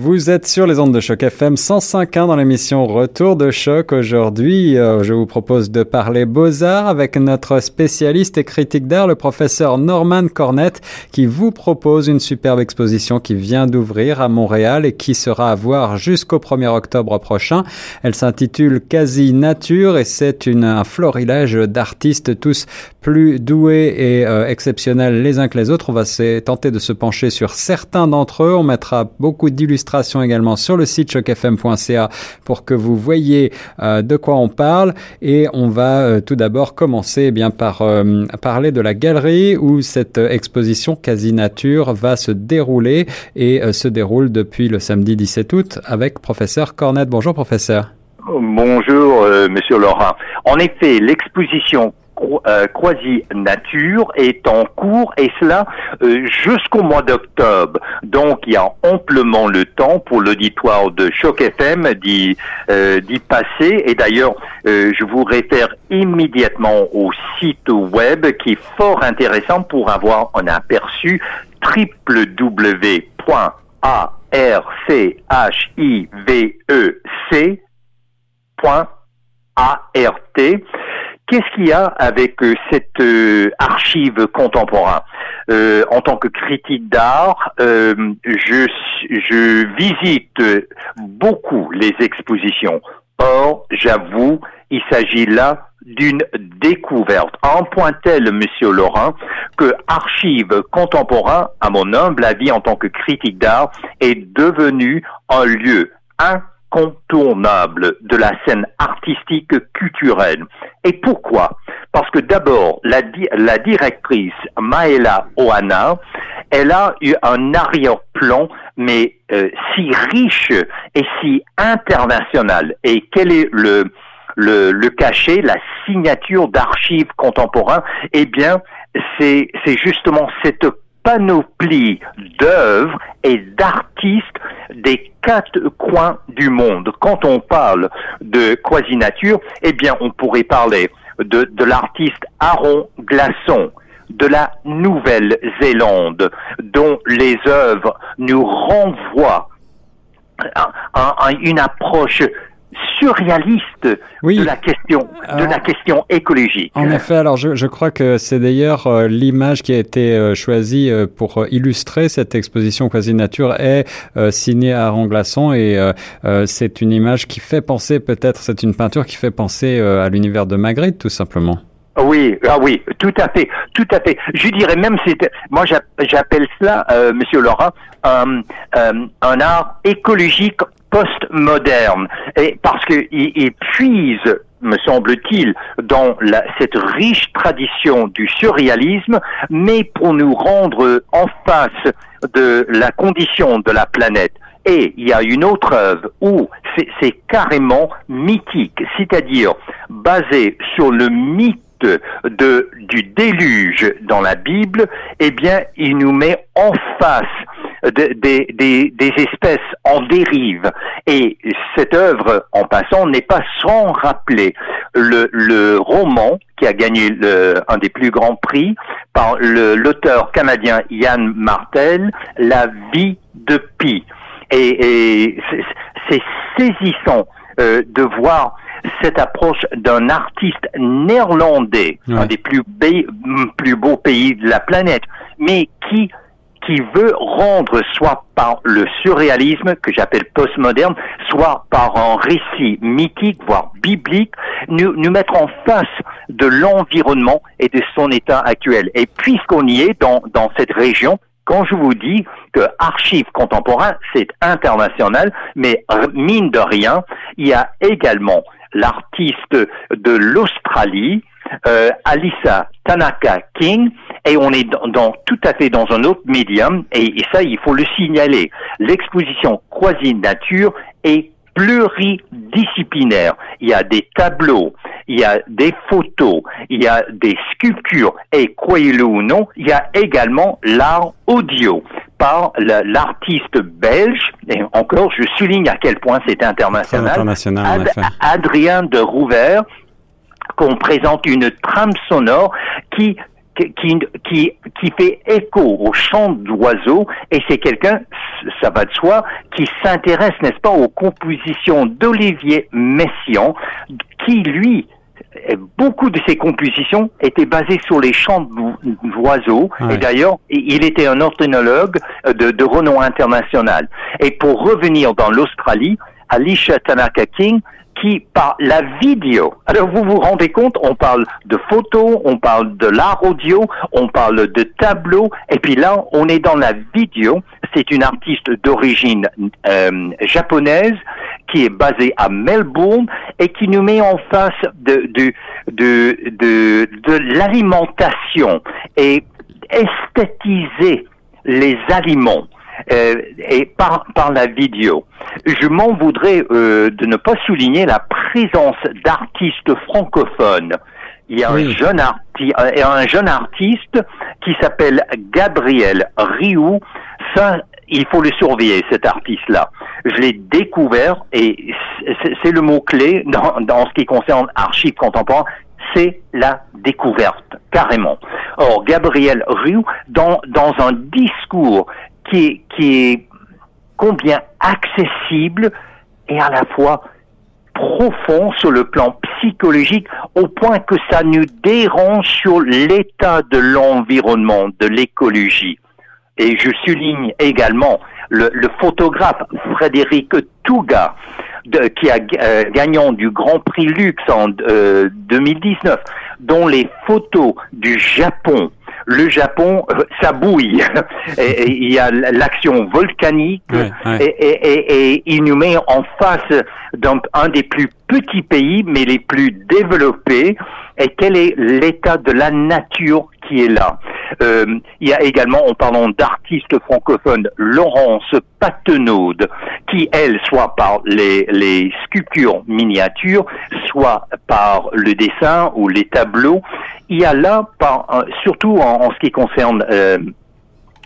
Vous êtes sur les ondes de choc FM 105.1 dans l'émission Retour de choc. Aujourd'hui, euh, je vous propose de parler beaux-arts avec notre spécialiste et critique d'art, le professeur Norman Cornette, qui vous propose une superbe exposition qui vient d'ouvrir à Montréal et qui sera à voir jusqu'au 1er octobre prochain. Elle s'intitule Quasi Nature et c'est un florilège d'artistes tous plus doués et euh, exceptionnels les uns que les autres. On va tenter de se pencher sur certains d'entre eux. On mettra beaucoup d'illustrations également sur le site chocfm.ca pour que vous voyez euh, de quoi on parle. Et on va euh, tout d'abord commencer eh bien par euh, parler de la galerie où cette exposition quasi nature va se dérouler et se déroule depuis le samedi 17 août avec professeur Cornette. Bonjour professeur. Bonjour, Monsieur Laurent. En effet, l'exposition euh, quasi-nature est en cours et cela euh, jusqu'au mois d'octobre. Donc il y a amplement le temps pour l'auditoire de Choc FM d'y euh, passer. Et d'ailleurs, je vous réfère immédiatement au site web qui est fort intéressant pour avoir un aperçu www.archivec.art Qu'est-ce qu'il y a avec euh, cette euh, archive contemporaine euh, En tant que critique d'art, je, je visite beaucoup les expositions. Or, j'avoue, il s'agit là d'une découverte. En point tel, Monsieur Laurent, que Archive contemporain, à mon humble avis en tant que critique d'art, est devenu un lieu incontournable de la scène artistique culturelle. Et pourquoi? Parce que d'abord, la, directrice Maëla Oana, elle a eu un arrière-plan, mais euh, si riche et si international. Et quel est le, le, le cachet, la signature d'archives contemporains? Eh bien, c'est justement cette panoplie d'œuvres et d'artistes des quatre coins du monde. Quand on parle de quasi-nature, eh bien, on pourrait parler de, de l'artiste Aaron Glasson, de la Nouvelle-Zélande, dont les œuvres nous renvoient à une approche surréaliste de la question de la question écologique. En effet, alors je, je crois que c'est d'ailleurs euh, l'image qui a été euh, choisie euh, pour illustrer cette exposition quasi nature est signée à Ranglasson et c'est une image qui fait penser peut-être c'est une peinture qui fait penser à l'univers de Magritte tout simplement. Oui, ah oui, tout à fait, tout à fait. Je dirais même, c'est, moi j'appelle cela, Monsieur Laurent, un art écologique postmoderne, et parce qu'il puise, me semble-t-il, dans cette riche tradition du surréalisme, mais pour nous rendre en face de la condition de la planète. Et il y a une autre œuvre où c'est carrément mythique, c'est-à-dire basé sur le mythe de, du déluge dans la Bible, eh bien, il nous met en face des, des, espèces en dérive. Et cette œuvre, en passant, n'est pas sans rappeler le, le roman qui a gagné le, un des plus grands prix par l'auteur canadien Yann Martel, La vie de Pi. Et, et c'est saisissant euh, de voir cette approche d'un artiste néerlandais, un des plus, plus beaux pays de la planète, mais qui qui veut rendre soit par le surréalisme que j'appelle postmoderne, soit par un récit mythique, voire biblique, nous, nous mettre en face de l'environnement et de son état actuel. Et puisqu'on y est dans, dans cette région, quand je vous dis que archives contemporain, c'est international, mais mine de rien, il y a également l'artiste de l'Australie, euh, Alissa Tanaka King, et on est dans, tout à fait dans un autre médium, et, ça, il faut le signaler. L'exposition Quasi Nature est pluridisciplinaire. Il y a des tableaux, il y a des photos, il y a des sculptures, et croyez-le ou non, il y a également l'art audio par l'artiste belge, et encore je souligne à quel point c'est international, international Adrien de Rouvert, qu'on présente une trame sonore qui qui, qui, qui fait écho au chant d'oiseaux et c'est quelqu'un, ça va de soi, qui s'intéresse, n'est-ce pas, aux compositions d'Olivier Messiaen, qui, lui, beaucoup de ses compositions étaient basées sur les chants d'oiseaux. Et d'ailleurs, il était un ornithologue de, de renom international. Et pour revenir dans l'Australie, Alicia Tanaka King, qui, par la vidéo, alors vous vous rendez compte, on parle de photos, on parle de l'art audio, on parle de tableaux, et puis là, on est dans la vidéo. C'est une artiste d'origine euh, japonaise qui est basée à Melbourne et qui nous met en face de, de, de, de, de l'alimentation et esthétiser les aliments. Euh, et par, par la vidéo. Je m'en voudrais euh, de ne pas souligner la présence d'artistes francophones. Il y a un, jeune arti euh, un jeune artiste qui s'appelle Gabriel Rioux. Ça, il faut le surveiller, cet artiste-là. Je l'ai découvert et c'est le mot-clé dans, dans ce qui concerne archives contemporaines c'est la découverte, carrément. Or, Gabriel Rioux, dans, dans un discours qui est, combien accessible et à la fois profond sur le plan psychologique au point que ça nous dérange sur l'état de l'environnement, de l'écologie. Et je souligne également le, photographe Frédéric Touga, qui a euh, gagnant du Grand Prix Luxe en 2019, euh, dont les photos du Japon le Japon, euh, ça bouille. et, il y a l'action volcanique Et, il nous met en face d'un des plus petits pays, mais les plus développés. Et quel est l'état de la nature qui est là? Euh, Il y a également, en parlant d'artistes francophones, Laurence Patenaude, qui, elle, soit par les, les sculptures miniatures, soit par le dessin ou les tableaux, il y a là, par, surtout en, ce qui concerne euh,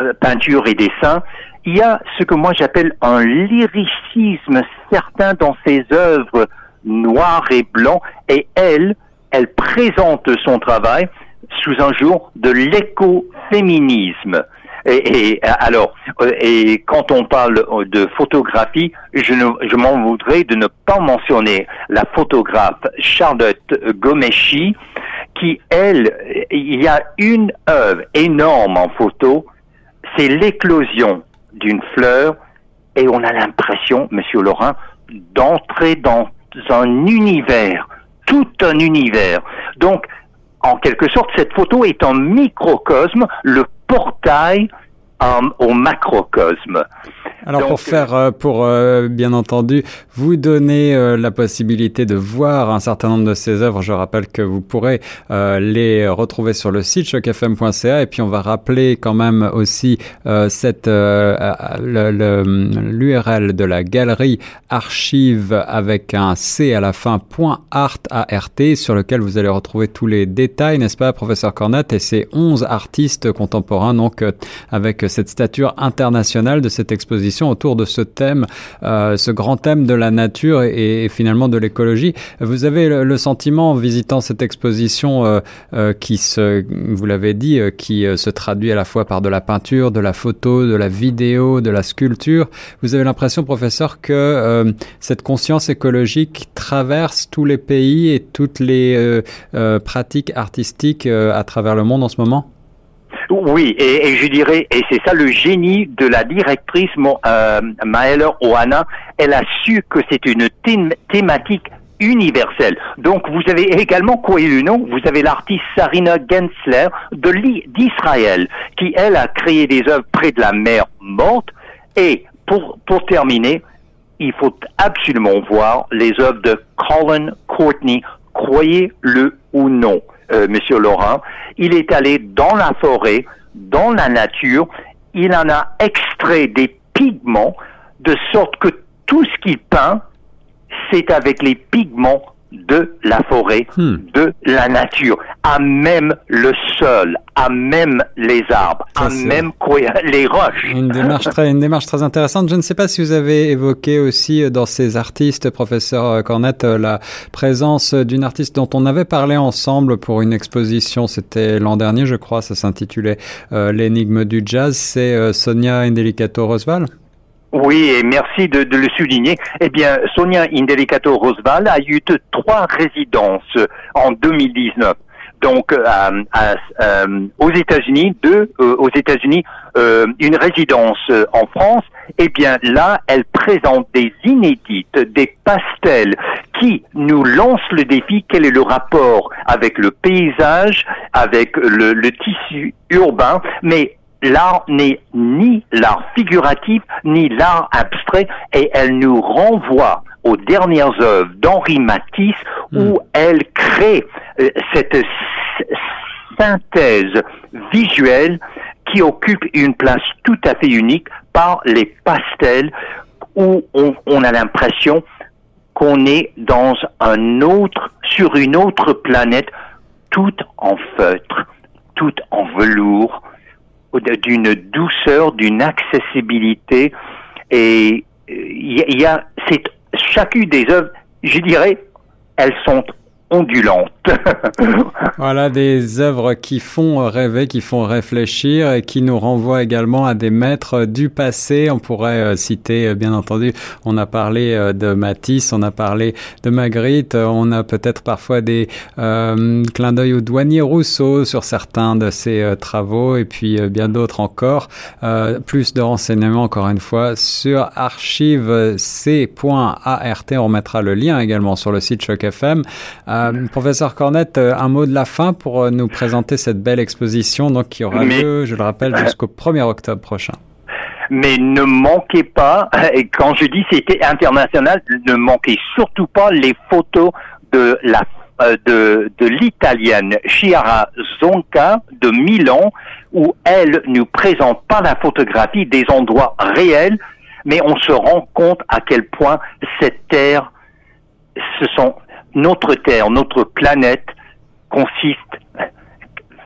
euh, peinture et dessin, il y a ce que moi j'appelle un lyricisme certain dans ses œuvres noires et blancs, et elle, elle présente son travail sous un jour de l'écoféminisme. Et, alors, euh, et quand on parle de photographie, je, je m'en voudrais de ne pas mentionner la photographe Charlotte Gomeshi, qui, elle, il y a une œuvre énorme en photo, c'est l'éclosion d'une fleur, et on a l'impression, Monsieur Laurent, d'entrer dans un univers, tout un univers. Donc, en quelque sorte, cette photo est un microcosme, le portail euh, au macrocosme. Alors pour faire, euh, pour euh, bien entendu, vous donner euh, la possibilité de voir un certain nombre de ces œuvres, je rappelle que vous pourrez les retrouver sur le site chocfm.ca et puis on va rappeler quand même aussi cette l'URL de la galerie archive avec un C à la fin .art sur lequel vous allez retrouver tous les détails, n'est-ce pas, professeur Cornette, et ces 11 artistes contemporains donc avec cette stature internationale de cette exposition autour de ce thème, euh, ce grand thème de la nature et, finalement de l'écologie. Vous avez le, sentiment en visitant cette exposition euh, euh, qui se, vous l'avez dit, qui se traduit à la fois par de la peinture, de la photo, de la vidéo, de la sculpture. Vous avez l'impression, professeur, que cette conscience écologique traverse tous les pays et toutes les pratiques artistiques à travers le monde en ce moment? Oui, et, je dirais, et c'est ça le génie de la directrice euh, Maëlle Oana, elle a su que c'est une thématique universelle. Donc vous avez également quoi nom Vous avez l'artiste Sarina Gensler de d'Israël, qui elle a créé des œuvres près de la mer morte. Et pour pour terminer, il faut absolument voir les œuvres de Colin Courtney, croyez-le ou non. Euh, Monsieur Laurent, il est allé dans la forêt, dans la nature, il en a extrait des pigments de sorte que tout ce qu'il peint, c'est avec les pigments de la forêt, hmm. de la nature, à même le sol, à même les arbres, à même les roches. Une démarche très, une démarche très intéressante. Je ne sais pas si vous avez évoqué aussi euh, dans ces artistes, professeur euh, Cornette, euh, la présence d'une artiste dont on avait parlé ensemble pour une exposition. C'était l'an dernier, je crois. Ça s'intitulait L'énigme du jazz. C'est Sonia Indelicato Rosval. Oui, et merci de, le souligner. Eh bien, Sonia Indelicato Rosval a eu trois résidences en 2019 donc euh, euh, aux États-Unis, deux euh, aux États-Unis, une résidence en France. Eh bien là, elle présente des inédites, des pastels qui nous lancent le défi. Quel est le rapport avec le paysage, avec le, le tissu urbain, mais l'art n'est ni l'art figuratif ni l'art abstrait et elle nous renvoie aux dernières œuvres d'Henri Matisse où hmm. elle crée cette synthèse visuelle qui occupe une place tout à fait unique par les pastels où on, a l'impression qu'on est dans un autre, sur une autre planète, tout en feutre, tout en velours, d'une douceur, d'une accessibilité. Et il y, a, c'est chacune des œuvres, je dirais, elles sont ondulante. voilà des œuvres qui font rêver, qui font réfléchir et qui nous renvoient également à des maîtres du passé. On pourrait euh, citer, euh, bien entendu, on a parlé euh, de Matisse, on a parlé de Magritte, on a peut-être parfois des clins d'œil au douanier Rousseau sur certains de ses travaux et puis bien d'autres encore. plus de renseignements encore une fois sur archive.c.art. On remettra le lien également sur le site Choc FM. Euh, Cornette, euh, un mot de la fin pour euh, nous présenter cette belle exposition donc, qui aura lieu, je le rappelle, jusqu'au 1er octobre prochain. Mais ne manquez pas, et quand je dis c'était international, ne manquez surtout pas les photos de la de, de l'italienne Chiara Zonca de Milan, où elle nous présente par la photographie des endroits réels, mais on se rend compte à quel point cette terre, ce sont notre Terre, notre planète consiste,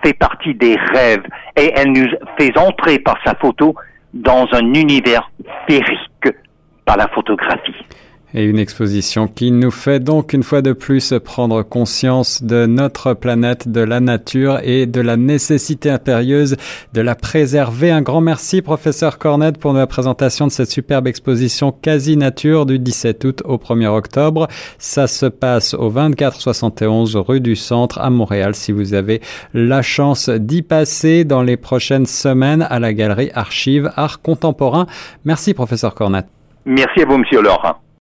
fait partie des rêves et elle nous fait entrer par sa photo dans un univers féerique par la photographie. Et une exposition qui nous fait donc une fois de plus prendre conscience de notre planète, de la nature et de la nécessité impérieuse de la préserver. Un grand merci, professeur Cornette, pour la présentation de cette superbe exposition Quasi Nature du 17 août au 1er octobre. Ça se passe au 2471 rue du Centre à Montréal si vous avez la chance d'y passer dans les prochaines semaines à la galerie Archives Art Contemporain. Merci, professeur Cornette. Merci à vous, monsieur Laurent.